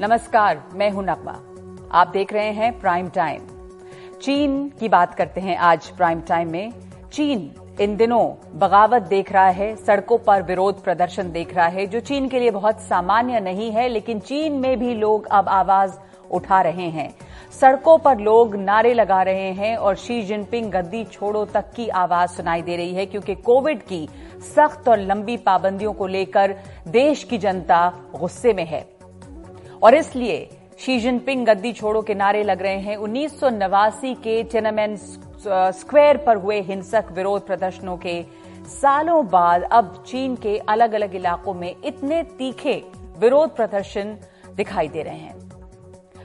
नमस्कार, मैं हूँ नकवा आप देख रहे हैं प्राइम टाइम चीन की बात करते हैं आज प्राइम टाइम में। चीन इन दिनों बगावत देख रहा है, सड़कों पर विरोध प्रदर्शन देख रहा है, जो चीन के लिए बहुत सामान्य नहीं है, लेकिन चीन में भी लोग अब आवाज़ उठा रहे हैं। सड़कों पर लोग नारे लगा रहे हैं और शी जिनपिंग गद्दी छोड़ो तक की आवाज़ सुनाई दे रही है, क्योंकि कोविड की सख्त और लंबी पाबंदियों को लेकर देश की जनता गुस्से में है। और इसलिए शी जिनपिंग गद्दी छोड़ो के नारे लग रहे हैं। उन्नीस सौ नवासी के टेनामेन स्क्वायर पर हुए हिंसक विरोध प्रदर्शनों के सालों बाद अब चीन के अलग अलग इलाकों में इतने तीखे विरोध प्रदर्शन दिखाई दे रहे हैं।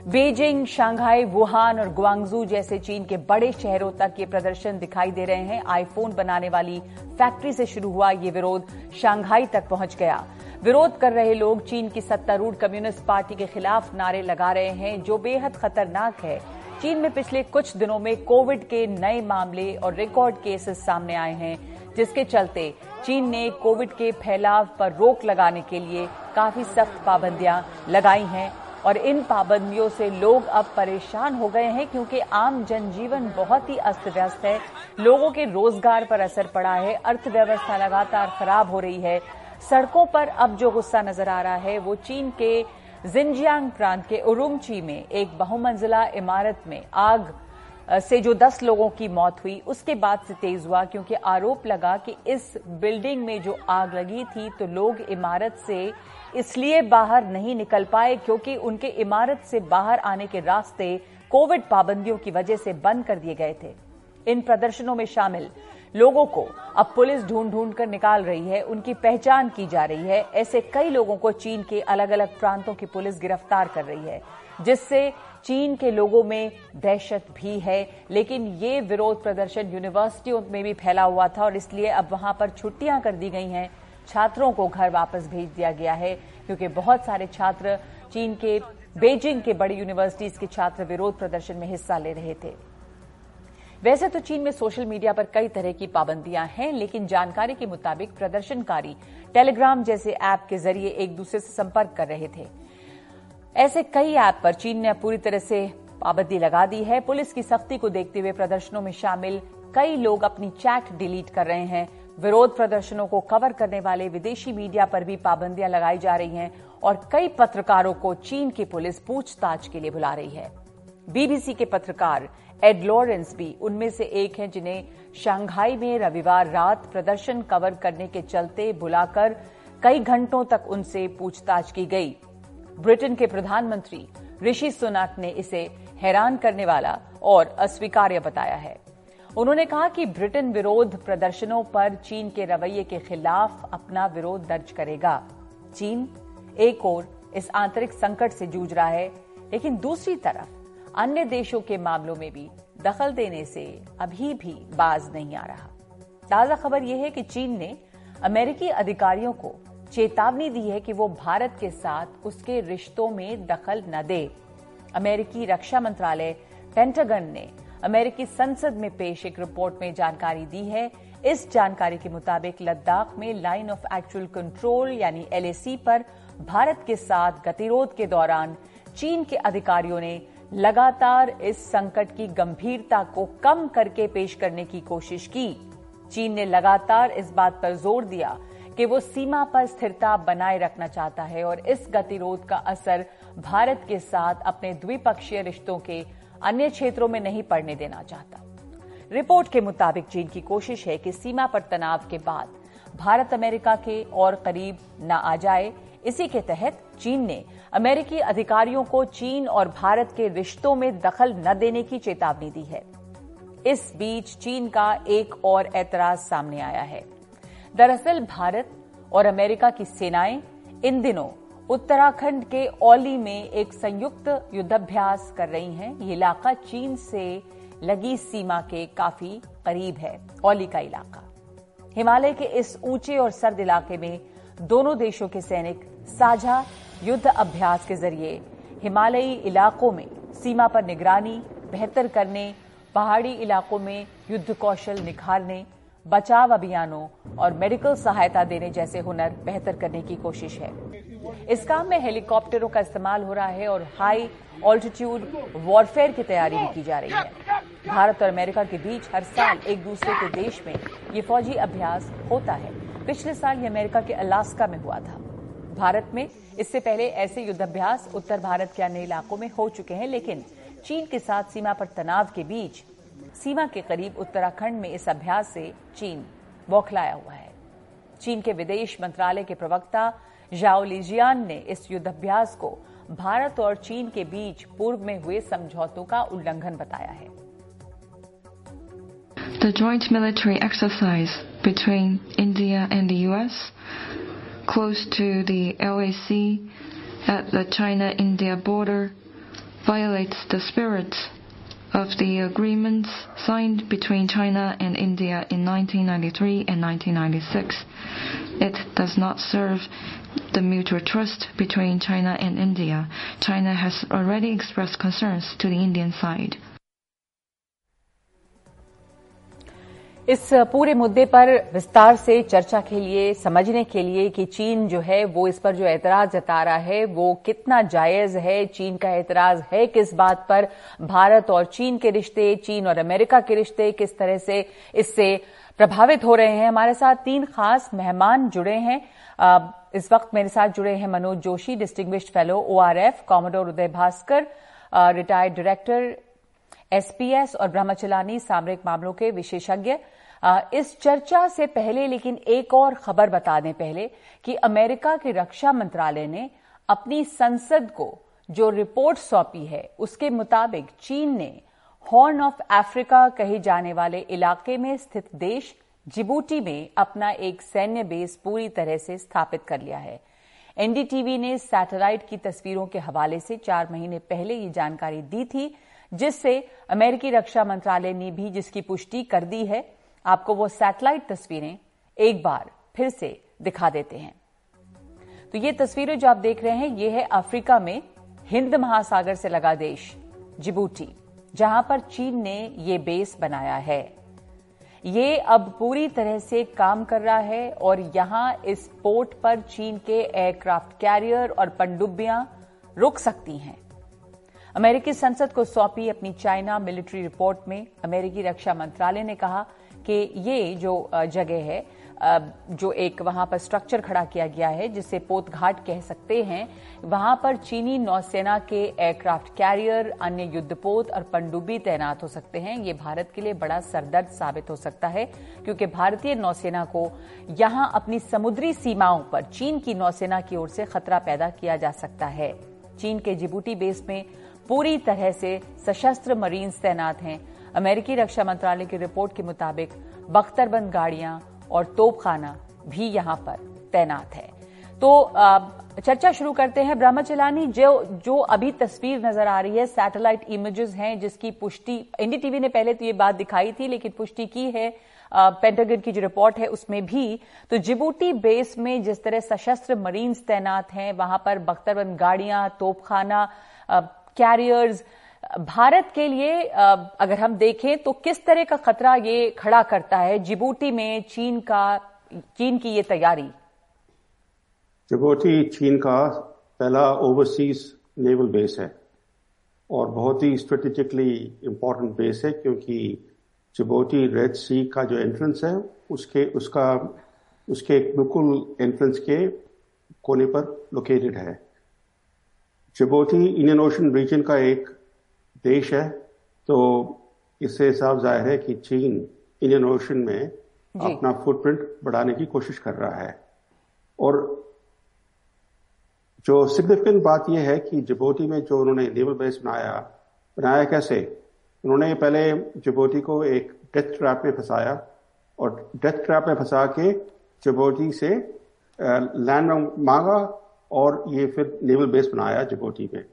बेजिंग, शंघाई, वुहान और ग्वांगजू जैसे चीन के बड़े शहरों तक ये प्रदर्शन दिखाई दे रहे हैं। आईफोन बनाने वाली फैक्ट्री से शुरू हुआ ये विरोध शंघाई तक पहुँच गया। विरोध कर रहे लोग चीन की सत्तारूढ़ कम्युनिस्ट पार्टी के खिलाफ नारे लगा रहे हैं, जो बेहद खतरनाक है। चीन में पिछले कुछ दिनों में कोविड के नए मामले और रिकॉर्ड केसेस सामने आए हैं, जिसके चलते चीन ने कोविड के फैलाव पर रोक लगाने के लिए काफ़ी सख्त पाबंदियाँ लगाई हैं और इन पाबंदियों से लोग अब परेशान हो गए हैं क्योंकि आम जनजीवन बहुत ही अस्त व्यस्त है। लोगों के रोज़गार पर असर पड़ा है, अर्थव्यवस्था लगातार खराब हो रही है। सड़कों पर अब जो गुस्सा नज़र आ रहा है, वो चीन के जिंजियांग प्रांत के उरुमची में, एक बहुमंजिला इमारत में आग से जो 10 लोगों की मौत हुई, उसके बाद से तेज हुआ, क्योंकि आरोप लगा कि इस बिल्डिंग में जो आग लगी थी तो लोग इमारत से इसलिए बाहर नहीं निकल पाए क्योंकि उनके इमारत से बाहर आने के रास्ते कोविड पाबंदियों की वजह से बंद कर दिए गए थे। इन प्रदर्शनों में शामिल लोगों को अब पुलिस ढूंढ ढूंढ कर निकाल रही है, उनकी पहचान की जा रही है। ऐसे कई लोगों को चीन के अलग अलग प्रांतों की पुलिस गिरफ़्तार कर रही है, जिससे चीन के लोगों में दहशत भी है। लेकिन ये विरोध प्रदर्शन यूनिवर्सिटियों में भी फैला हुआ था और इसलिए अब वहाँ पर छुट्टियाँ कर दी गई हैं। छात्रों को घर वापस भेज दिया गया है, क्योंकि बहुत सारे छात्र चीन के, बेजिंग के बड़ी यूनिवर्सिटीज के छात्र विरोध प्रदर्शन में हिस्सा ले रहे थे। वैसे तो चीन में सोशल मीडिया पर कई तरह की पाबंदियाँ हैं, लेकिन जानकारी के मुताबिक प्रदर्शनकारी टेलीग्राम जैसे ऐप के ज़रिए एक दूसरे से संपर्क कर रहे थे। ऐसे कई ऐप पर चीन ने पूरी तरह से पाबंदी लगा दी है। पुलिस की सख्ती को देखते हुए प्रदर्शनों में शामिल कई लोग अपनी चैट डिलीट कर रहे हैं। विरोध प्रदर्शनों को कवर करने वाले विदेशी मीडिया पर भी पाबंदियाँ लगाई जा रही हैं और कई पत्रकारों को चीन की पुलिस पूछताछ के लिए बुला रही है। बीबीसी के पत्रकार एड लॉरेंस भी उनमें से एक हैं जिन्हें शंघाई में रविवार रात प्रदर्शन कवर करने के चलते बुलाकर कई घंटों तक उनसे पूछताछ की गई। ब्रिटेन के प्रधानमंत्री ऋषि सुनाक ने इसे हैरान करने वाला और अस्वीकार्य बताया है। उन्होंने कहा कि ब्रिटेन विरोध प्रदर्शनों पर चीन के रवैये के खिलाफ अपना विरोध दर्ज करेगा। चीन एक ओर इस आंतरिक संकट से जूझ रहा है, लेकिन दूसरी तरफ़ अन्य देशों के मामलों में भी दखल देने से अभी भी बाज नहीं आ रहा। ताज़ा खबर यह है कि चीन ने अमेरिकी अधिकारियों को चेतावनी दी है कि वो भारत के साथ उसके रिश्तों में दखल न दे। अमेरिकी रक्षा मंत्रालय पेंटागन ने अमेरिकी संसद में पेश एक रिपोर्ट में जानकारी दी है। इस जानकारी के मुताबिक लद्दाख में लाइन ऑफ़ एक्चुअल कंट्रोल यानी एलएसी पर भारत के साथ गतिरोध के दौरान चीन के अधिकारियों ने लगातार इस संकट की गंभीरता को कम करके पेश करने की कोशिश की। चीन ने लगातार इस बात पर ज़ोर दिया कि वो सीमा पर स्थिरता बनाए रखना चाहता है और इस गतिरोध का असर भारत के साथ अपने द्विपक्षीय रिश्तों के अन्य क्षेत्रों में नहीं पड़ने देना चाहता। रिपोर्ट के मुताबिक चीन की कोशिश है कि सीमा पर तनाव के बाद भारत अमेरिका के और करीब न आ जाए। इसी के तहत चीन ने अमेरिकी अधिकारियों को चीन और भारत के रिश्तों में दखल न देने की चेतावनी दी है। इस बीच चीन का एक और ऐतराज सामने आया है। दरअसल भारत और अमेरिका की सेनाएँ इन दिनों उत्तराखंड के औली में एक संयुक्त युद्धाभ्यास कर रही हैं। ये इलाका चीन से लगी सीमा के काफ़ी करीब है, औली का इलाका। हिमालय के इस ऊँचे और सर्द इलाके में दोनों देशों के सैनिक साझा युद्ध अभ्यास के ज़रिए हिमालयी इलाकों में सीमा पर निगरानी, बेहतर करने, पहाड़ी इलाकों में युद्ध कौशल निखारने बचाव अभियानों और मेडिकल सहायता देने जैसे हुनर बेहतर करने की कोशिश है। इस काम में हेलीकॉप्टरों का इस्तेमाल हो रहा है और हाई ऑल्टीट्यूड वॉरफेयर की तैयारी भी की जा रही है। भारत और अमेरिका के बीच हर साल एक दूसरे के देश में ये फौजी अभ्यास होता है। पिछले साल ये अमेरिका के अलास्का में हुआ था। भारत में इससे पहले ऐसे युद्धाभ्यास उत्तर भारत के अन्य इलाकों में हो चुके हैं, लेकिन चीन के साथ सीमा पर तनाव के बीच सीमा के करीब उत्तराखंड में इस अभ्यास से चीन बौखलाया हुआ है चीन के विदेश मंत्रालय के प्रवक्ता जाओ लिजियान ने इस युद्धाभ्यास को भारत और चीन के बीच पूर्व में हुए समझौतों का उल्लंघन बताया है The joint military exercise between India and the US close to the LAC at the China-India border violates the spirit of the agreements signed between China and India in 1993 and 1996. It does not serve the mutual trust between China and India. China has already expressed concerns to the Indian side. इस पूरे मुद्दे पर विस्तार से चर्चा के लिए, समझने के लिए कि चीन जो है, वो इस पर जो ऐतराज जता रहा है, वो कितना जायज़ है, चीन का ऐतराज है किस बात पर, भारत और चीन के रिश्ते, चीन और अमेरिका के रिश्ते किस तरह से इससे प्रभावित हो रहे हैं। हमारे साथ तीन खास मेहमान जुड़े हैं। इस वक्त मेरे साथ जुड़े हैं Manoj Joshi distinguished fellow ORF commodore Uday Bhaskar retired director SPS और ब्रह्मचलानी सामरिक मामलों के विशेषज्ञ। इस चर्चा से पहले, लेकिन एक और खबर बता दें पहले, कि अमेरिका के रक्षा मंत्रालय ने अपनी संसद को जो रिपोर्ट सौंपी है, उसके मुताबिक चीन ने हॉर्न ऑफ़ अफ्रीका कहे जाने वाले इलाके में स्थित देश जिबूटी में अपना एक सैन्य बेस पूरी तरह से स्थापित कर लिया है। एनडीटीवी ने सैटेलाइट की तस्वीरों के हवाले से चार महीने पहले ये जानकारी दी थी जिससे अमेरिकी रक्षा मंत्रालय ने भी जिसकी पुष्टि कर दी है, आपको वो सैटेलाइट तस्वीरें एक बार फिर से दिखा देते हैं। तो ये तस्वीरें जो आप देख रहे हैं, ये है अफ्रीका में हिंद महासागर से लगा देश, जिबूटी, जहाँ पर चीन ने ये बेस बनाया है। ये अब पूरी तरह से काम कर रहा है और यहाँ इस पोर्ट पर चीन के एयरक्राफ्ट कैरियर और पनडुब्बियाँ रुक सकती हैं। अमेरिकी संसद को सौंपी अपनी चाइना मिलिट्री रिपोर्ट में अमेरिकी रक्षा मंत्रालय ने कहा कि ये जो जगह है जो एक वहाँ पर स्ट्रक्चर खड़ा किया गया है, जिसे पोतघाट कह सकते हैं, वहाँ पर चीनी नौसेना के एयरक्राफ्ट कैरियर अन्य युद्धपोत और पनडुब्बी तैनात हो सकते हैं। ये भारत के लिए बड़ा सरदर्द साबित हो सकता है, क्योंकि भारतीय नौसेना को यहाँ अपनी समुद्री सीमाओं पर चीन की नौसेना की ओर से खतरा पैदा किया जा सकता है। चीन के जिबूटी बेस में पूरी तरह से सशस्त्र मरीन्स तैनात हैं। अमेरिकी रक्षा मंत्रालय की रिपोर्ट के मुताबिक बख्तरबंद गाड़ियाँ और तोपखाना भी यहाँ पर तैनात है। तो चर्चा शुरू करते हैं। ब्रह्मचलानी जो जो अभी तस्वीर नज़र आ रही है, सैटेलाइट इमेजेस हैं, जिसकी पुष्टि एनडीटीवी ने पहले तो ये बात दिखाई थी, लेकिन पुष्टि की है पेंटागन की जो रिपोर्ट है उसमें भी। तो जिबूटी बेस में जिस तरह सशस्त्र मरीन्स तैनात हैं, वहाँ पर बख्तरबंद गाड़ियाँ, तोपखाना कैरियर्स भारत के लिए अगर हम देखें तो किस तरह का खतरा ये खड़ा करता है? जिबूटी में चीन का, चीन की ये तैयारी। जिबूटी चीन का पहला ओवरसीज नेवल बेस है और बहुत ही स्ट्रेटेजिकली इम्पोर्टेंट बेस है क्योंकि जिबोटी रेड सी का जो एंट्रेंस है, उसके, उसका, उसके बिल्कुल एंट्रेंस के कोने पर लोकेटेड है। जिबोटी इंडियन ओशन रीजन का एक देश है तो इससे साफ़ ज़ाहिर है कि चीन इंडियन ओशन में अपना फुटप्रिंट बढ़ाने की कोशिश कर रहा है। और जो सिग्निफिकेंट बात यह है कि जिबोटी में जो उन्होंने नेवल बेस बनाया बनाया कैसे? उन्होंने पहले जिबोटी को एक डेथ ट्रैप में फंसाया और डेथ ट्रैप में फंसा के जिबोटी से लैंड मांगा और ये फिर नेवल बेस बनाया जिबोटी में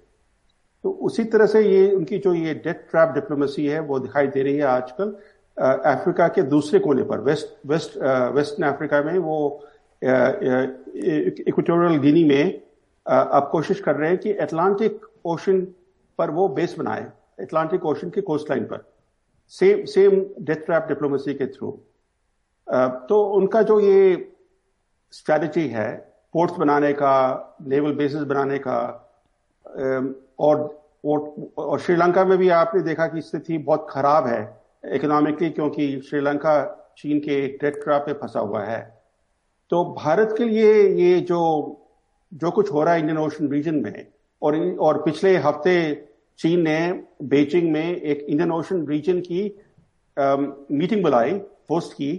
तो उसी तरह से ये, उनकी जो ये डेथ ट्रैप डिप्लोमेसी है, वो दिखाई दे रही है आजकल। अफ्रीका के दूसरे कोने पर वेस्ट वेस्ट वेस्टर्न अफ्रीका में वो इक्वेटोरियल गिनी में अब कोशिश कर रहे हैं कि एटलांटिक ओशन पर वो बेस बनाए एटलांटिक ओशन के कोस्ट लाइन पर। Same same death trap diplomacy के थ्रू तो उनका जो ये स्ट्रैटेजी है पोर्ट्स बनाने का नेवल बेसिस बनाने का और और श्रीलंका में भी आपने देखा कि स्थिति बहुत खराब है इकोनॉमिकली क्योंकि श्रीलंका चीन के ट्रैप पे फंसा हुआ है। तो भारत के लिए ये जो जो कुछ हो रहा है इंडियन ओशन रीजन में और और पिछले हफ़्ते चीन ने बेजिंग में एक इंडियन ओशन रीजन की आ, मीटिंग बुलाई होस्ट की।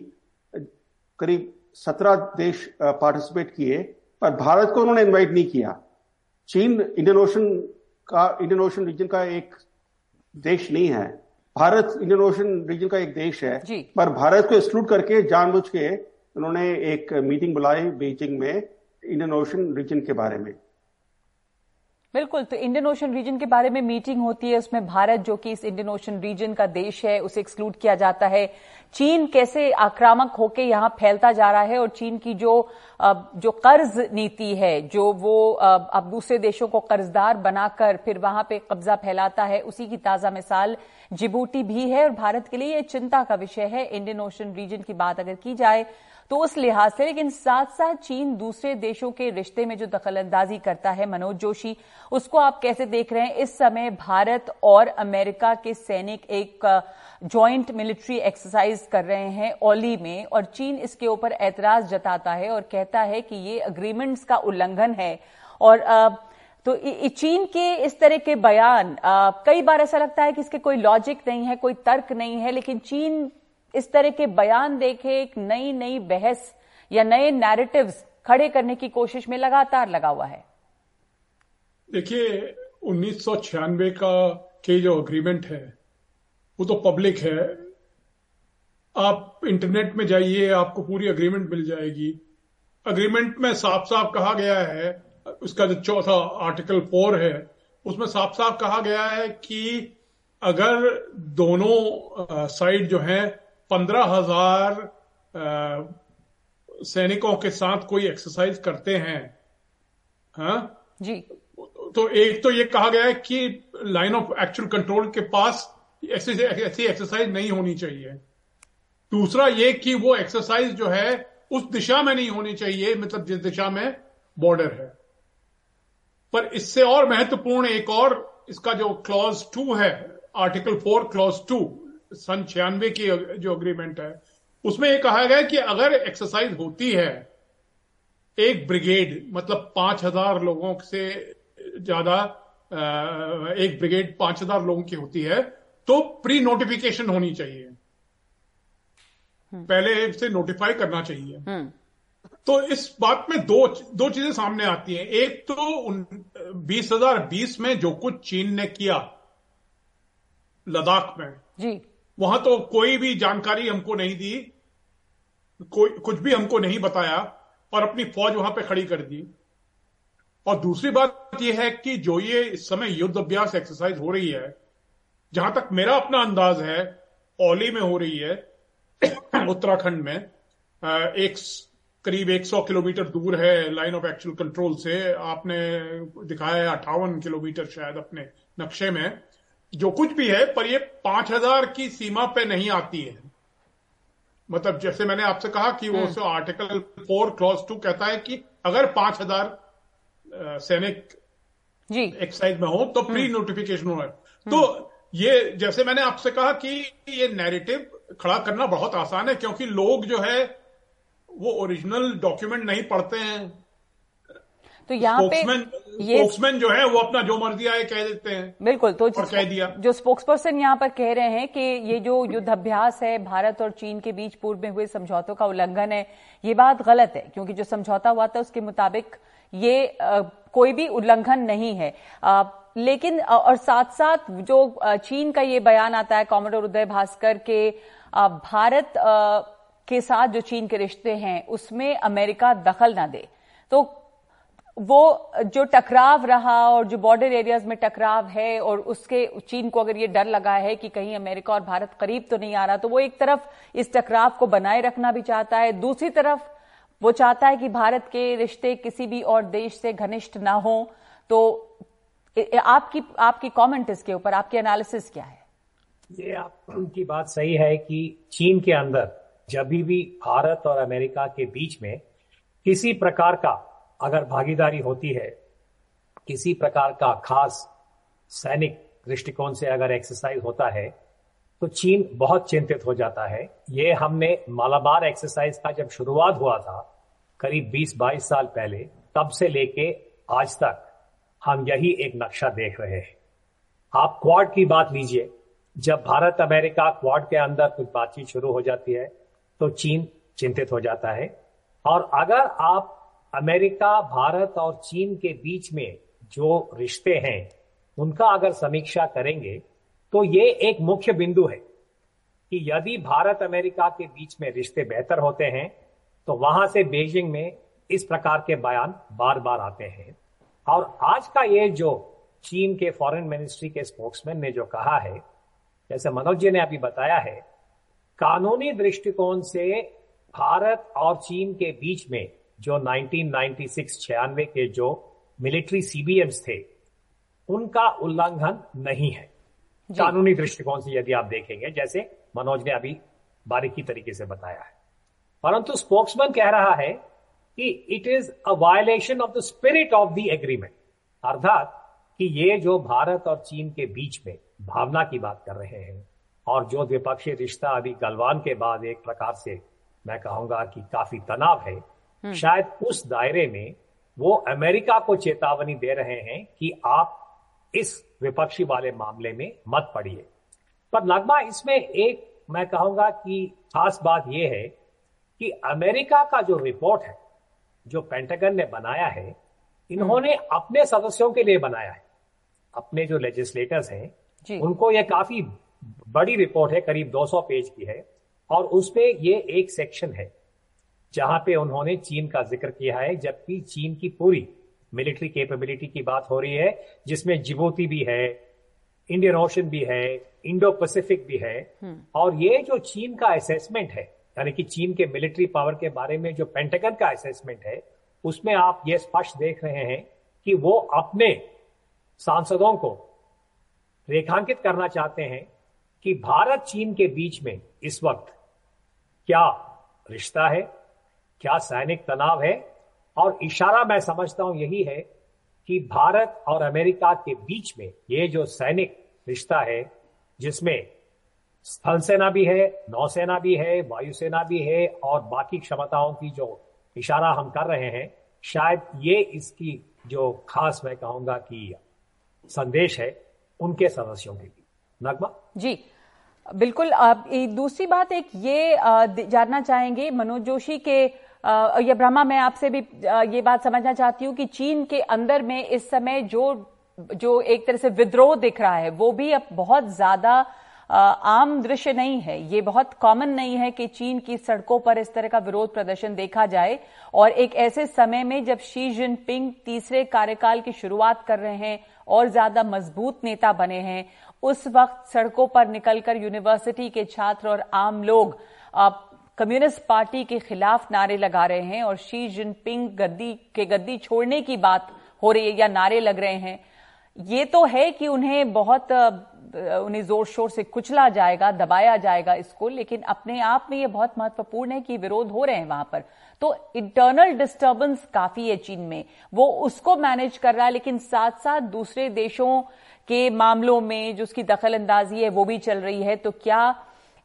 करीब सत्रह देश पार्टिसिपेट किए। पर भारत को उन्होंने इनवाइट नहीं किया। चीन इंडियन ओशन का इंडियन ओशन रीजन का एक देश नहीं है। भारत इंडियन ओशन रीजन का एक देश है। पर भारत को एक्सक्लूड करके जानबूझ के उन्होंने एक मीटिंग बुलाई बीजिंग में इंडियन ओशन रीजन के बारे में। बिल्कुल तो इंडियन ओशन रीजन के बारे में मीटिंग होती है, उसमें भारत, जो कि इस इंडियन ओशन रीजन का देश है, उसे एक्सक्लूड किया जाता है। चीन कैसे आक्रामक होकर यहाँ फैलता जा रहा है, और चीन की जो जो कर्ज नीति है, जो वो अब दूसरे देशों को कर्जदार बनाकर फिर वहाँ पे कब्जा फैलाता है, उसी की ताज़ा मिसाल जिबूटी भी है, और भारत के लिए यह चिंता का विषय है। इंडियन ओशन रीजन की बात अगर की जाए तो उस लिहाज से, लेकिन साथ साथ चीन दूसरे देशों के रिश्ते में जो दखलंदाजी करता है मनोज जोशी, उसको आप कैसे देख रहे हैं? इस समय भारत और अमेरिका के सैनिक एक ज्वाइंट मिलिट्री एक्सरसाइज कर रहे हैं ओली में, और चीन इसके ऊपर ऐतराज जताता है और कहता है कि ये अग्रीमेंट्स का उल्लंघन है। और तो चीन के इस तरह के बयान कई बार ऐसा लगता है कि इसके कोई लॉजिक नहीं है, कोई तर्क नहीं है, लेकिन चीन इस तरह के बयान देखे, एक नई नई बहस या नए नैरेटिव्स खड़े करने की कोशिश में लगातार लगा हुआ है। देखिए, उन्नीस सौ छियानबे का के जो अग्रीमेंट है, वो तो पब्लिक है। आप इंटरनेट में जाइए, आपको पूरी अग्रीमेंट मिल जाएगी। अग्रीमेंट में साफ़ साफ़ कहा गया है, उसका जो चौथा आर्टिकल फोर है, उसमें साफ़ साफ़ कहा गया है कि अगर दोनों साइड जो है पंद्रह हज़ार सैनिकों के साथ कोई एक्सरसाइज करते हैं हाँ? जी। तो एक तो ये कहा गया है कि लाइन ऑफ़ एक्चुअल कंट्रोल के पास ऐसी ऐसी एक्सरसाइज नहीं होनी चाहिए। दूसरा ये कि वो एक्सरसाइज जो है उस दिशा में नहीं होनी चाहिए मतलब जिस दिशा में बॉर्डर है। पर इससे और महत्वपूर्ण एक और इसका जो क्लॉज टू है आर्टिकल फोर क्लॉज टू सन छियानवे की जो अग्रीमेंट है उसमें यह कहा गया कि अगर एक्सरसाइज होती है एक ब्रिगेड मतलब पाँच हज़ार लोगों से ज़्यादा एक ब्रिगेड पाँच हज़ार लोगों की होती है तो प्री नोटिफिकेशन होनी चाहिए हम्म। पहले से नोटिफाई करना चाहिए हम्म। तो इस बात में दो दो चीज़ें सामने आती हैं एक तो बीस हज़ार बीस में जो कुछ चीन ने किया लद्दाख में जी वहाँ तो कोई भी जानकारी हमको नहीं दी, कोई, कुछ भी हमको नहीं बताया और अपनी फौज वहाँ पे खड़ी कर दी। और दूसरी बात यह है कि जो ये इस समय युद्ध अभ्यास एक्सरसाइज हो रही है, जहाँ तक मेरा अपना अंदाज है ओली में हो रही है, उत्तराखंड में एक करीब 100 किलोमीटर दूर है लाइन ऑफ़ एक्चुअल कंट्रोल से। आपने दिखाया है अट्ठावन किलोमीटर शायद अपने नक्शे में। जो कुछ भी है पर ये पाँच हज़ार की सीमा पे नहीं आती है। मतलब जैसे मैंने आपसे कहा कि वो हम्म। आर्टिकल फोर क्लॉज टू कहता है कि अगर पाँच हज़ार सैनिक एक्साइज में हो तो प्री नोटिफिकेशन हो। तो ये जैसे मैंने आपसे कहा कि ये नैरेटिव खड़ा करना बहुत आसान है क्योंकि लोग जो है वो ओरिजिनल डॉक्यूमेंट नहीं पढ़ते हैं। तो यहाँ पे ये स्पोक्समैन जो है वो अपना जो मर्ज़ी आए कह देते हैं। बिल्कुल तो और कह दिया। जो स्पोक्स पर्सन यहाँ पर कह रहे हैं कि ये जो युद्ध अभ्यास है भारत और चीन के बीच पूर्व में हुए समझौतों का उल्लंघन है ये बात गलत है क्योंकि जो समझौता हुआ था उसके मुताबिक ये आ, कोई भी उल्लंघन नहीं है। आ, लेकिन और साथ साथ जो चीन का ये बयान आता है कॉमोडोर उदय भास्कर के भारत के साथ जो चीन के रिश्ते हैं उसमें अमेरिका दखल ना दे। तो वो, जो टकराव रहा और जो बॉर्डर एरियाज़ में टकराव है और उसके, चीन को अगर ये डर लगा है कि कहीं अमेरिका और भारत करीब तो नहीं आ रहा तो वो एक तरफ़ इस टकराव को बनाए रखना भी चाहता है, दूसरी तरफ़ वो चाहता है कि भारत के रिश्ते किसी भी और देश से घनिष्ठ ना हो। तो आपकी आपकी कमेंट इसके ऊपर, आपकी एनालिसिस क्या है? ये आपकी बात सही है कि चीन के अंदर जब भी भारत और अमेरिका के बीच में किसी प्रकार का अगर भागीदारी होती है, किसी प्रकार का खास सैनिक दृष्टिकोण से अगर एक्सरसाइज होता है तो चीन बहुत चिंतित हो जाता है। ये हमने मालाबार एक्सरसाइज का जब शुरुआत हुआ था, करीब 20-22 साल पहले, तब से लेके आज तक हम यही एक नक्शा देख रहे हैं। आप क्वाड की बात लीजिए। जब भारत अमेरिका क्वाड के अंदर कुछ बातचीत शुरू हो जाती है तो चीन चिंतित हो जाता है। और अगर आप अमेरिका, भारत और चीन के बीच में जो रिश्ते हैं, उनका अगर समीक्षा करेंगे तो ये एक मुख्य बिंदु है कि यदि भारत, अमेरिका के बीच में रिश्ते बेहतर होते हैं तो वहाँ से बीजिंग में इस प्रकार के बयान बार बार आते हैं। और आज का ये जो चीन के फॉरेन मिनिस्ट्री के स्पोक्समैन ने जो कहा है, जैसे मनोज जी ने अभी बताया है, कानूनी दृष्टिकोण से भारत और चीन के बीच में जो 1996 छियानवे के जो मिलिट्री सीबीएम्स थे उनका उल्लंघन नहीं है। कानूनी दृष्टिकोण से यदि आप देखेंगे जैसे मनोज ने अभी बारीकी तरीके से बताया है। परंतु स्पोक्समैन कह रहा है कि it is a violation of the spirit of the agreement अर्थात कि ये जो भारत और चीन के बीच में भावना की बात कर रहे हैं और जो द्विपक्षीय रिश्ता अभी गलवान के बाद एक प्रकार से मैं कहूँगा कि काफ़ी तनाव है शायद उस दायरे में वो अमेरिका को चेतावनी दे रहे हैं कि आप इस विपक्षी वाले मामले में मत पड़िए। पर नगमा इसमें एक मैं कहूँगा कि खास बात यह है कि अमेरिका का जो रिपोर्ट है जो पेंटागन ने बनाया है इन्होंने अपने सदस्यों के लिए बनाया है। अपने जो लेजिस्लेटर्स हैं उनको यह काफ़ी बड़ी रिपोर्ट है करीब 200 पेज की है और उसमें ये एक सेक्शन है। जहाँ पे उन्होंने चीन का ज़िक्र किया है जबकि चीन की पूरी मिलिट्री कैपेबिलिटी की बात हो रही है जिसमें जिबोती भी है इंडियन ओशन भी है इंडो पैसिफिक भी है हम्म। और ये जो चीन का असेसमेंट है यानी कि चीन के मिलिट्री पावर के बारे में जो पेंटागन का असेसमेंट है उसमें आप ये स्पष्ट देख रहे हैं कि वो अपने सांसदों को रेखांकित करना चाहते हैं कि भारत चीन के बीच में इस वक्त क्या रिश्ता है क्या सैनिक तनाव है? और इशारा मैं समझता हूँ यही है कि भारत और अमेरिका के बीच में ये जो सैनिक रिश्ता है, जिसमें स्थल सेना भी है, नौसेना भी है, वायुसेना भी है, और बाकी क्षमताओं की जो इशारा हम कर रहे हैं, शायद ये इसकी जो खास मैं कहूँगा कि संदेश है उनके सदस्यों के लिए। नगमा? जी, बिल्कुल। दूसरी बात एक ये जानना चाहेंगे, मनोज जोशी के ये ब्रह्मा, मैं आपसे भी ये बात समझना चाहती हूँ कि चीन के अंदर में इस समय जो जो एक तरह से विद्रोह दिख रहा है, वो भी अब बहुत ज़्यादा आम दृश्य नहीं है। ये बहुत कॉमन नहीं है कि चीन की सड़कों पर इस तरह का विरोध प्रदर्शन देखा जाए। और एक ऐसे समय में जब शी जिनपिंग तीसरे कार्यकाल की शुरुआत कर रहे हैं और ज़्यादा मज़बूत नेता बने हैं, उस वक्त सड़कों पर निकलकर यूनिवर्सिटी के छात्र और आम लोग कम्युनिस्ट पार्टी के खिलाफ नारे लगा रहे हैं और शी जिनपिंग गद्दी, के गद्दी छोड़ने की बात हो रही है या नारे लग रहे हैं, ये तो है कि उन्हें बहुत उन्हें ज़ोर शोर से कुचला जाएगा, दबाया जाएगा इसको, लेकिन अपने आप में ये बहुत महत्वपूर्ण है कि विरोध हो रहे हैं वहाँ पर। तो इंटरनल डिस्टर्बेंस काफ़ी है चीन में। वो उसको मैनेज कर रहा है, लेकिन साथ साथ दूसरे देशों के मामलों में जो उसकी दखल अंदाजी है, वो भी चल रही है। तो क्या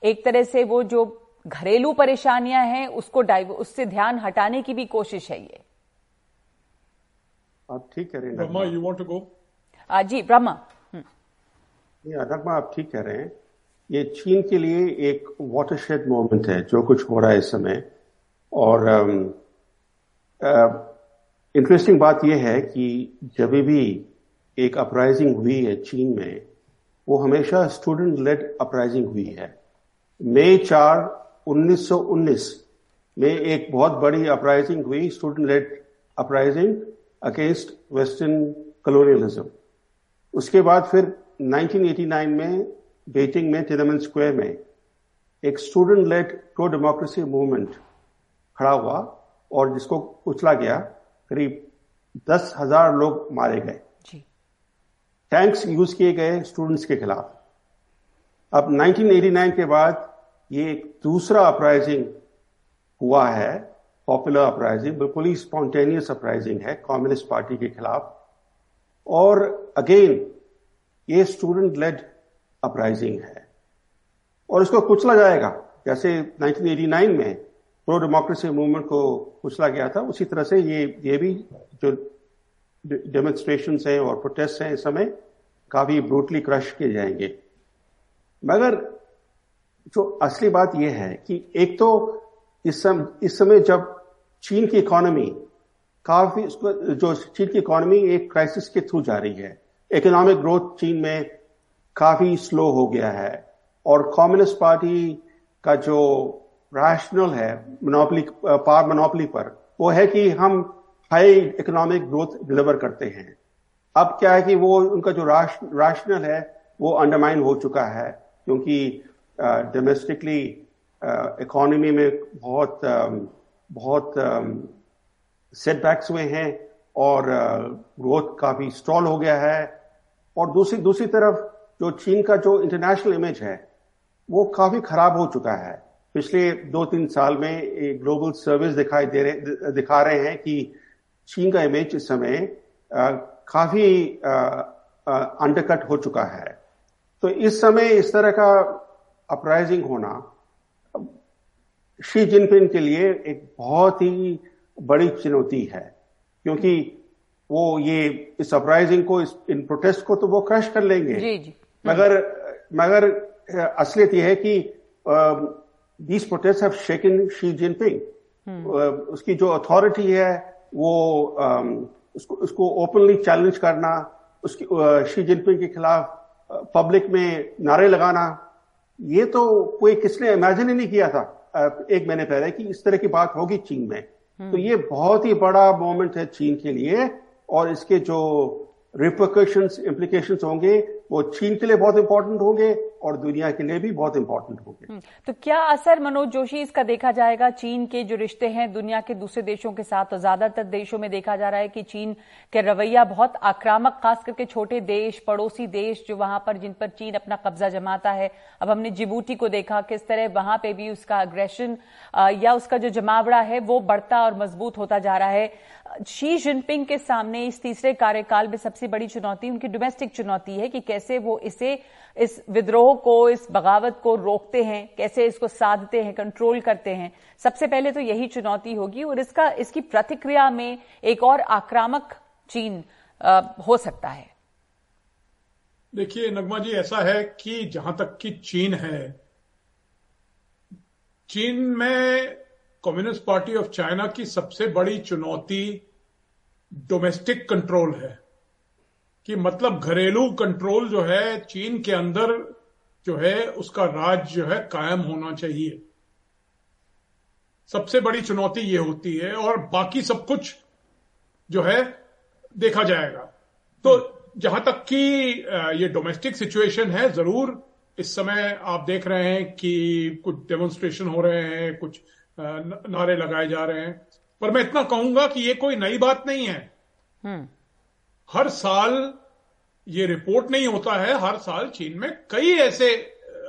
एक तरह से वो जो घरेलू परेशानियाँ हैं उसको उससे ध्यान हटाने की भी कोशिश है ये। आप ठीक कह रहे हैं Brahma you want to go जी ब्रह्मा। नगमा आप ठीक कह रहे हैं। ये चीन के लिए एक वाटरशेड मोमेंट है जो कुछ हो रहा है इस समय। और इंटरेस्टिंग बात यह है कि जब भी एक अपराइजिंग हुई है चीन में वो हमेशा स्टूडेंट लेड अपराइजिंग हुई है। मई चार 1919 में एक बहुत बड़ी अपराइजिंग हुई student led uprising against western colonialism उसके बाद फिर 1989 में बेजिंग में तिरमन स्क्वायर में एक student led pro democracy movement खड़ा हुआ और जिसको उछला गया करीब दस हज़ार लोग मारे गए। टैंक्स यूज़ किए गए स्टूडेंट्स के खिलाफ। अब 1989 के बाद ये एक दूसरा अपराइजिंग हुआ है पॉपुलर अपराइजिंग बिल्कुल ही स्पॉन्टेनियस अपराइजिंग है कम्युनिस्ट पार्टी के खिलाफ। और अगेन ये स्टूडेंट लेड अपराइजिंग है। और इसको कुचला जाएगा, जैसे 1989 में प्रो डेमोक्रेसी मूवमेंट को कुचला गया था, उसी तरह से ये ये भी जो डेमोन्स्ट्रेशन हैं और प्रोटेस्ट हैं इस समय, काफ़ी ब्रूटली क्रश किए जाएँगे। मगर जो असली बात यह है कि एक तो इस समय इस समय जब चीन की इकोनॉमी काफ़ी, जो चीन की इकोनॉमी एक क्राइसिस के थ्रू जा रही है इकोनॉमिक ग्रोथ चीन में काफ़ी स्लो हो गया है और कम्युनिस्ट पार्टी का जो रैशनल है मोनोपली पावर मोनोपली पर, वो है कि हम हाई इकोनॉमिक ग्रोथ डिलीवर करते हैं। अब क्या है कि वो उनका जो रैशनल है, वो अंडरमाइन हो चुका है, क्योंकि डोमेस्टिकली इकोनॉमी में बहुत बहुत सेटबैक्स हुए हैं और ग्रोथ काफ़ी स्टॉल हो गया है। और दूसरी दूसरी तरफ़ जो चीन का जो इंटरनेशनल इमेज है, वो काफ़ी खराब हो चुका है। पिछले दो तीन साल में एक ग्लोबल सर्विस दिखाई दे रहे, दिखा रहे हैं कि चीन का इमेज इस समय काफ़ी अंडरकट हो चुका है। तो इस समय इस तरह का अपराइजिंग होना शी जिनपिंग के लिए एक बहुत ही बड़ी चुनौती है क्योंकि वो ये इस अपराइजिंग को इस इन प्रोटेस्ट को तो वो क्रश कर लेंगे। जी जी। मगर मगर असलियत यह है कि these protest have shaken Xi Jinping उसकी जो अथॉरिटी है वो उसको उसको ओपनली चैलेंज करना उसकी शी जिनपिंग के खिलाफ पब्लिक में नारे लगाना ये तो कोई किसने इमेजिन ही नहीं किया था। एक महीने पहले कि इस तरह की बात होगी चीन में। तो ये बहुत ही बड़ा मोमेंट है चीन के लिए और इसके जो रिप्रिकॉशंस इम्प्लीकेशंस होंगे वो चीन के लिए बहुत इंपॉर्टेंट होंगे और दुनिया के लिए भी बहुत इंपॉर्टेंट होंगे। तो क्या असर मनोज जोशी इसका देखा जाएगा? चीन के जो रिश्ते हैं, दुनिया के दूसरे देशों के साथ तो ज़्यादातर देशों में देखा जा रहा है कि चीन के रवैया बहुत आक्रामक, खास करके छोटे देश, पड़ोसी देश जो वहाँ पर, जिन पर चीन अपना कब्जा जमाता है। अब हमने जिबूटी को देखा, किस तरह वहाँ पर भी उसका अग्रेशन या उसका जो जमावड़ा है, वो बढ़ता और मज़बूत होता जा रहा है। शी जिनपिंग के सामने इस तीसरे कार्यकाल में सबसे बड़ी चुनौती, उनकी डोमेस्टिक चुनौती है कि कैसे वो इसे इस विद्रोह को इस बगावत को रोकते हैं कैसे इसको साधते हैं कंट्रोल करते हैं। सबसे पहले तो यही चुनौती होगी और इसका इसकी प्रतिक्रिया में एक और आक्रामक चीन आ, हो सकता है। देखिए नगमा जी ऐसा है कि जहाँ तक कि चीन है चीन में कम्युनिस्ट पार्टी ऑफ़ चाइना की सबसे बड़ी चुनौती डोमेस्टिक कंट्रोल है। कि मतलब घरेलू कंट्रोल जो है, चीन के अंदर जो है, उसका राज जो है कायम होना चाहिए। सबसे बड़ी चुनौती ये होती है और बाकी सब कुछ जो है देखा जाएगा। तो जहाँ तक कि ये डोमेस्टिक सिचुएशन है, ज़रूर इस समय आप देख रहे हैं कि कुछ डेमोन्स्ट्रेशन हो रहे हैं, कुछ नारे लगाए जा रहे हैं। पर मैं इतना कहूँगा कि ये कोई नई बात नहीं है। हम्म। हर साल ये रिपोर्ट नहीं होता है हर साल चीन में कई ऐसे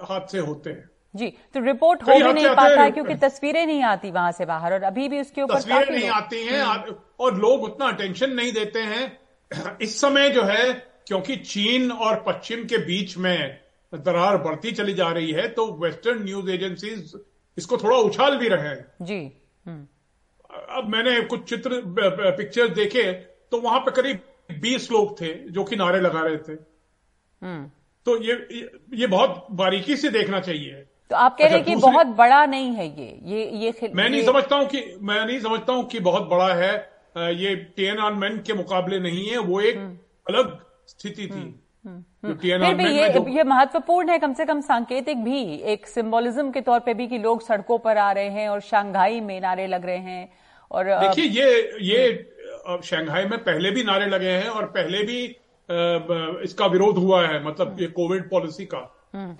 हादसे होते हैं जी तो रिपोर्ट हो भी नहीं पाता है क्योंकि तस्वीरें नहीं आती वहाँ से बाहर और अभी भी उसके ऊपर तस्वीरें नहीं आती हैं हम्म। और लोग उतना अटेंशन नहीं देते हैं इस समय जो है क्योंकि चीन और पश्चिम के बीच में दरार बढ़ती चली जा रही है तो वेस्टर्न न्यूज़ एजेंसीज इसको थोड़ा उछाल भी रहे हैं जी हम्म। अब मैंने कुछ चित्र पिक्चर देखे तो वहाँ पर करीब बीस लोग थे जो कि नारे लगा रहे थे। हम्म। तो ये ये बहुत बारीकी से देखना चाहिए। तो आप कह रहे हैं अच्छा, कि बहुत बड़ा नहीं है ये। ये ये मैं नहीं समझता हूँ कि मैं नहीं समझता हूँ कि बहुत बड़ा है। ये टेन ऑन मैन के मुकाबले नहीं है। वो एक हम्म। अलग स्थिति थी। फिर भी ये ये महत्वपूर्ण है कम से कम सांकेतिक भी। एक सिंबोलिज्म के तौर पे भी कि लोग सड़कों पर आ रहे हैं और शंघाई में नारे लग रहे हैं और देखिए ये ये शंघाई में पहले भी नारे लगे हैं और पहले भी इसका विरोध हुआ है मतलब ये कोविड पॉलिसी का हम्म।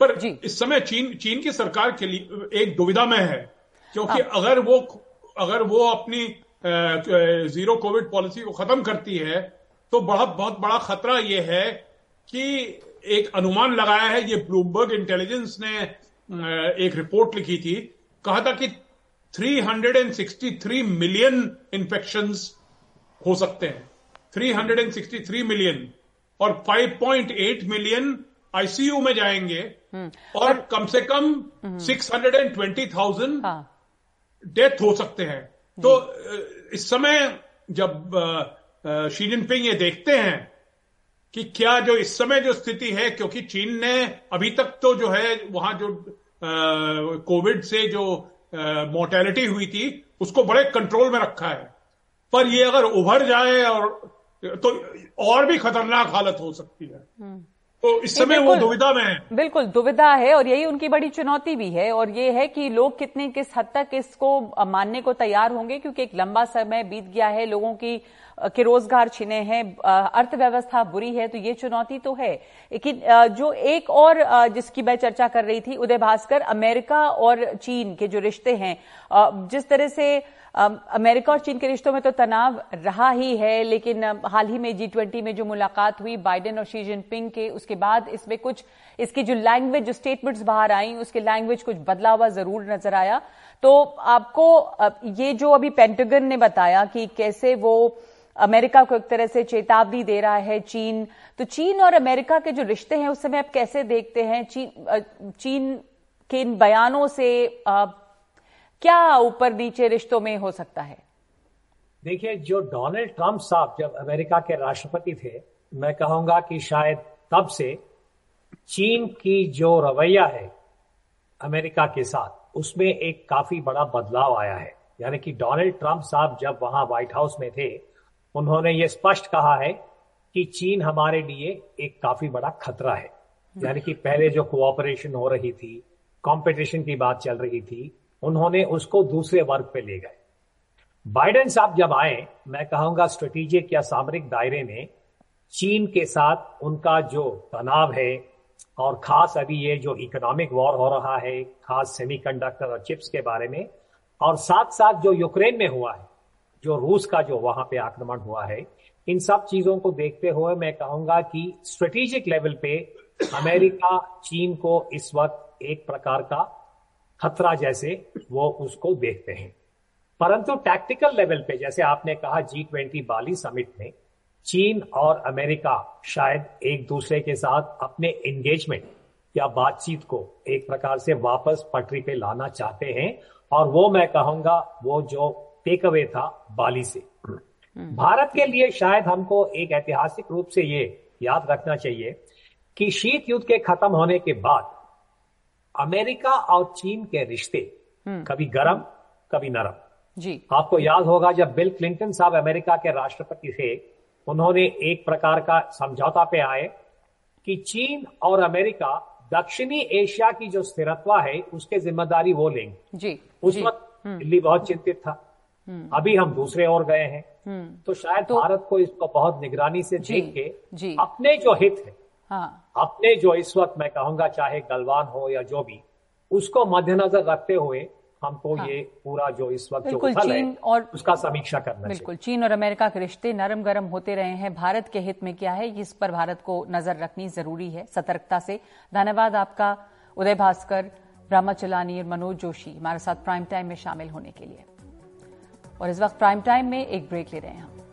पर इस समय चीन चीन की सरकार के लिए एक दुविधा में है क्योंकि हाँ। अगर वो अगर वो अपनी ज़ीरो कोविड पॉलिसी को खत्म करती है तो बहुत बहुत बड़ा खतरा ये है कि एक अनुमान लगाया है ये ब्लूमबर्ग इंटेलिजेंस ने एक रिपोर्ट लिखी थी कहा था कि 363 मिलियन इन्फेक्शंस हो सकते हैं। 363 मिलियन और 5.8 मिलियन आईसीयू में जाएँगे और कम से कम 620,000 हाँ। डेथ हो सकते हैं। तो इस समय जब शी जिनपिंग ये देखते हैं कि क्या जो इस समय जो स्थिति है क्योंकि चीन ने अभी तक तो जो है वहाँ जो कोविड से जो मोर्टेलिटी हुई थी उसको बड़े कंट्रोल में रखा है। पर ये अगर उभर जाए और तो और भी खतरनाक हालत हो सकती है। तो इस समय वो। दुविधा में है। बिल्कुल दुविधा है और यही उनकी बड़ी चुनौती भी है और ये है कि लोग कितने किस हद तक इसको मानने को तैयार होंगे क्योंकि एक लंबा समय बीत गया है लोगों की के रोज़गार छिने हैं अर्थव्यवस्था बुरी है तो ये चुनौती तो है। लेकिन जो एक और जिसकी मैं चर्चा कर रही थी उदय भास्कर अमेरिका और चीन के जो रिश्ते हैं जिस तरह से अमेरिका और चीन के रिश्तों में तो तनाव रहा ही है, लेकिन हाल ही में जी ट्वेंटी में जो मुलाकात हुई बाइडेन और शी जिनपिंग के, उसके बाद इसमें कुछ, इसकी जो लैंग्वेज जो स्टेटमेंट्स बाहर आई, उसके लैंग्वेज कुछ बदला हुआ ज़रूर नज़र आया। तो आपको ये जो अभी पेंटागन ने बताया कि कैसे वो अमेरिका को एक तरह से चेतावनी दे रहा है चीन तो चीन और अमेरिका के जो रिश्ते हैं उस समय आप कैसे देखते हैं? चीन चीन के इन बयानों से क्या ऊपर नीचे रिश्तों में हो सकता है? देखिए, जो डोनाल्ड ट्रंप साहब जब अमेरिका के राष्ट्रपति थे, मैं कहूँगा कि शायद तब से चीन की जो रवैया है अमेरिका के साथ, उसमें एक काफ़ी बड़ा बदलाव आया है। यानी कि डोनाल्ड ट्रंप साहब जब वहाँ व्हाइट हाउस में थे, उन्होंने ये स्पष्ट कहा है कि चीन हमारे लिए एक काफ़ी बड़ा खतरा है। यानी कि पहले जो कोऑपरेशन हो रही थी कंपटीशन की बात चल रही थी उन्होंने उसको दूसरे वर्ग पे ले गए। बाइडेन साहब जब आए, मैं कहूँगा स्ट्रेटेजिक या सामरिक दायरे में चीन के साथ उनका जो तनाव है और खास अभी ये जो इकोनॉमिक वॉर हो रहा है, खास सेमीकंडक्टर और चिप्स के बारे में और साथ साथ जो यूक्रेन में हुआ है, जो रूस का जो वहाँ पे आक्रमण हुआ है, इन सब चीज़ों को देखते हुए मैं कहूँगा कि स्ट्रेटेजिक लेवल पे अमेरिका चीन को इस वक्त एक प्रकार का खतरा जैसे वो उसको देखते हैं। परंतु टैक्टिकल लेवल पे जैसे आपने कहा जी ट्वेंटी बाली समिट में चीन और अमेरिका शायद एक दूसरे के साथ अपने एंगेजमेंट या बातचीत को एक प्रकार से वापस पटरी पे लाना चाहते हैं और वो मैं कहूँगा वो जो टेक अवे था बाली से। भारत के लिए शायद हमको एक ऐतिहासिक रूप से ये याद रखना चाहिए कि शीत युद्ध के खत्म होने के बाद अमेरिका और चीन के रिश्ते कभी गर्म कभी नरम। जी। आपको याद होगा जब बिल क्लिंटन साहब अमेरिका के राष्ट्रपति थे उन्होंने एक प्रकार का समझौता पे आए कि चीन और अमेरिका दक्षिणी एशिया की जो स्थिरत्व है उसके ज़िम्मेदारी वो लेंगे। जी उस वक्त दिल्ली बहुत चिंतित था। अभी हम दूसरे ओर गए हैं। तो शायद तो- भारत को इसको बहुत निगरानी से देख के अपने जो हित है हाँ। अपने जो इस वक्त मैं कहूँगा चाहे गलवान हो या जो भी उसको मद्देनजर रखते हुए हमको ये पूरा जो इस वक्त जो उथल है चीन और- उसका समीक्षा करना बिल्कुल चीन और अमेरिका के रिश्ते नरम गरम होते रहे हैं। भारत के हित में क्या है इस पर भारत को नज़र रखनी ज़रूरी है। सतर्कता से। धन्यवाद आपका उदय भास्कर ब्रह्मचलानी और मनोज जोशी हमारे साथ प्राइम टाइम में शामिल होने के लिए। और इस वक्त प्राइम टाइम में एक ब्रेक ले रहे हैं हम।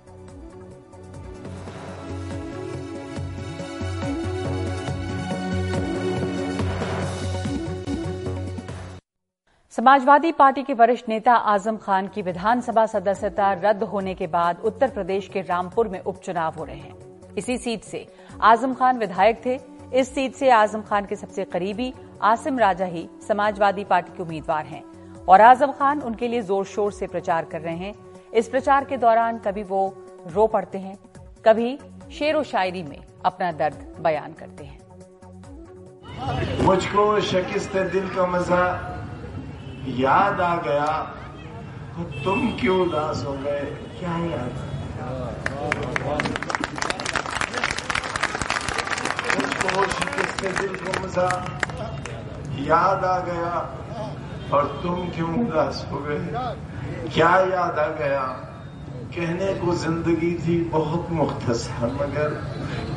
समाजवादी पार्टी के वरिष्ठ नेता आज़म खान की विधानसभा सदस्यता रद्द होने के बाद उत्तर प्रदेश के रामपुर में उपचुनाव हो रहे हैं। इसी सीट से आज़म खान विधायक थे। इस सीट से आज़म खान के सबसे करीबी आसिम राजा ही समाजवादी पार्टी के उम्मीदवार हैं। और आज़म खान उनके लिए ज़ोर शोर से प्रचार कर रहे हैं। इस प्रचार के दौरान कभी वो रो पड़ते हैं, कभी शेर व शायरी में अपना दर्द बयान करते हैं। मुझको शिकस्त दिल का मज़ा याद आ गया तो तुम क्यों उदास हो गए? क्या याद मुझको शिकस्त दिल को मज़ा याद आ गया, और तुम क्यों उदास हो गए? क्या याद आ गया? कहने को ज़िंदगी थी बहुत मुख्तसर मगर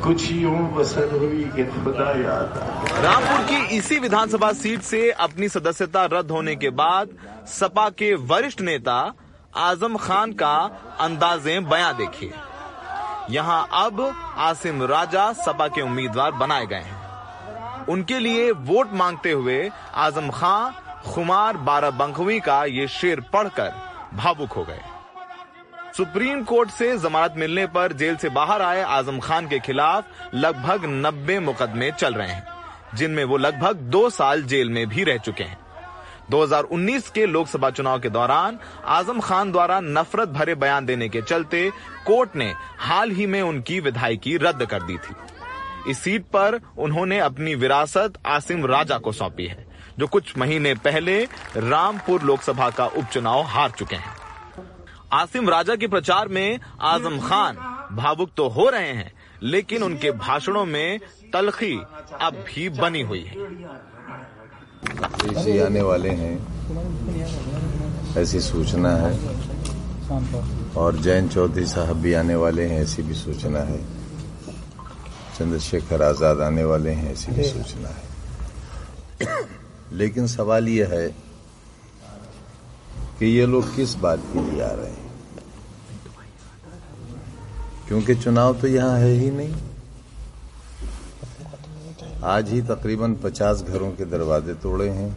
कुछ यूँ बसर हुई कि खुदा याद रामपुर की इसी विधानसभा सीट से अपनी सदस्यता रद्द होने के बाद सपा के वरिष्ठ नेता आज़म खान का अंदाजे बयां देखिए। यहाँ अब आसिम राजा सपा के उम्मीदवार बनाए गए हैं। उनके लिए वोट मांगते हुए आज़म खान खुमार बाराबंखवी का ये शेर पढ़कर भावुक हो गए। सुप्रीम कोर्ट से जमानत मिलने पर जेल से बाहर आए आज़म खान के खिलाफ लगभग 90 मुकदमे चल रहे हैं, जिनमें वो लगभग दो साल जेल में भी रह चुके हैं। 2019 के लोकसभा चुनाव के दौरान आज़म खान द्वारा नफरत भरे बयान देने के चलते कोर्ट ने हाल ही में उनकी विधायकी रद्द कर दी थी। इस सीट पर उन्होंने अपनी विरासत आसिम राजा को सौंपी है, जो कुछ महीने पहले रामपुर लोकसभा का उपचुनाव हार चुके हैं। आसिम राजा के प्रचार में आज़म खान भावुक तो हो रहे हैं, लेकिन उनके भाषणों में तलखी अब भी बनी हुई है। आने वाले हैं। ऐसी सूचना है। और जैन चौधरी साहब भी आने वाले हैं, ऐसी भी सूचना है। चंद्रशेखर आज़ाद आने वाले हैं, ऐसी भी सूचना है। लेकिन सवाल यह है कि ये लोग किस बात के लिए आ रहे हैं? क्योंकि चुनाव तो यहाँ है ही नहीं। आज ही तकरीबन 50 घरों के दरवाजे तोड़े हैं।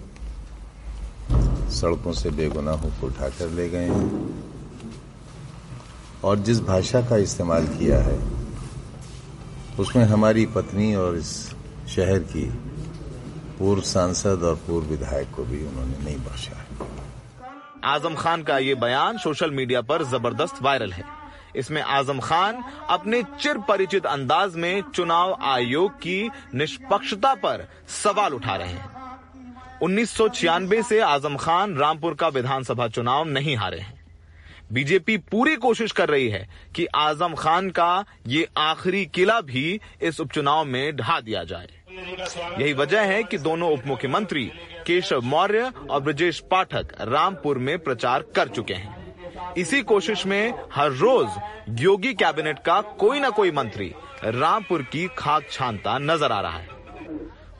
सड़कों से बेगुनाहों को उठाकर ले गए हैं। और जिस भाषा का इस्तेमाल किया है, उसमें हमारी पत्नी और इस शहर की पूर्व सांसद और पूर्व विधायक को भी उन्होंने नहीं बख्शा आज़म खान का ये बयान सोशल मीडिया पर ज़बरदस्त वायरल है। इसमें आज़म खान अपने चिर परिचित अंदाज में चुनाव आयोग की निष्पक्षता पर सवाल उठा रहे हैं। उन्नीस सौ छियानबे से आज़म खान रामपुर का विधानसभा चुनाव नहीं हारे हैं। बीजेपी पूरी कोशिश कर रही है कि आज़म खान का ये आखिरी किला भी इस उपचुनाव में ढा दिया जाए। यही वजह है कि दोनों उप मुख्यमंत्री केशव मौर्य और ब्रजेश पाठक रामपुर में प्रचार कर चुके हैं। इसी कोशिश में हर रोज योगी कैबिनेट का कोई ना कोई मंत्री रामपुर की खाक छानता नज़र आ रहा है।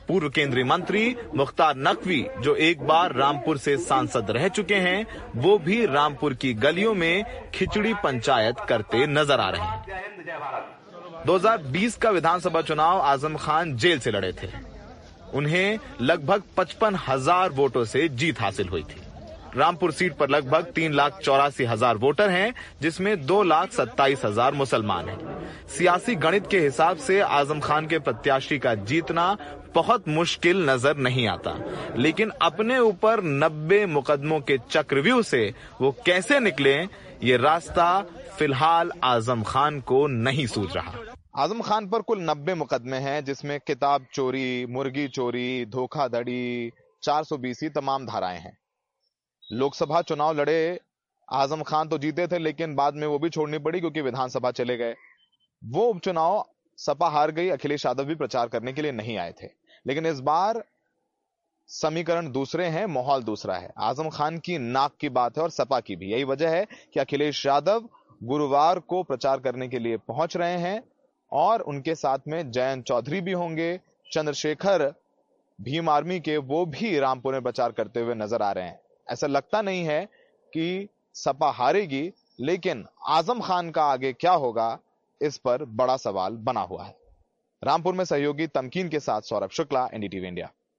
पूर्व केंद्रीय मंत्री मुख्तार नकवी, जो एक बार रामपुर से सांसद रह चुके हैं, वो भी रामपुर की गलियों में खिचड़ी पंचायत करते नज़र आ रहे हैं। 2020 का विधानसभा चुनाव आज़म खान जेल से लड़े थे। उन्हें लगभग पचपन हज़ार वोटों से जीत हासिल हुई थी। रामपुर सीट पर लगभग तीन लाख चौरासी हज़ार वोटर हैं, जिसमें दो लाख सत्ताईस हज़ार मुसलमान हैं। सियासी गणित के हिसाब से आज़म खान के प्रत्याशी का जीतना बहुत मुश्किल नज़र नहीं आता। लेकिन अपने ऊपर नब्बे मुकदमों के चक्रव्यूह से वो कैसे निकले, ये रास्ता फ़िलहाल आज़म खान को नहीं सूझ रहा। आज़म खान पर कुल नब्बे मुकदमे हैं, जिसमें किताब चोरी, मुर्गी चोरी, धोखाधड़ी, चार सौ तमाम धाराएँ हैं। लोकसभा चुनाव लड़े, आज़म खान तो जीते थे, लेकिन बाद में वो भी छोड़नी पड़ी क्योंकि विधानसभा चले गए। वो उपचुनाव सपा हार गई, अखिलेश यादव भी प्रचार करने के लिए नहीं आए थे। लेकिन इस बार समीकरण दूसरे हैं, माहौल दूसरा है। आज़म खान की नाक की बात है और सपा की भी। यही वजह है कि अखिलेश यादव गुरुवार को प्रचार करने के लिए पहुँच रहे हैं और उनके साथ में जयंत चौधरी भी होंगे, चंद्रशेखर भीम आर्मी के वो भी रामपुर में प्रचार करते हुए नज़र आ रहे हैं। ऐसा लगता नहीं है कि सपा हारेगी, लेकिन आज़म खान का आगे क्या होगा, इस पर बड़ा सवाल बना हुआ है। रामपुर में सहयोगी तमकीन के साथ सौरभ शुक्ला, एनडीटीवी इंडिया।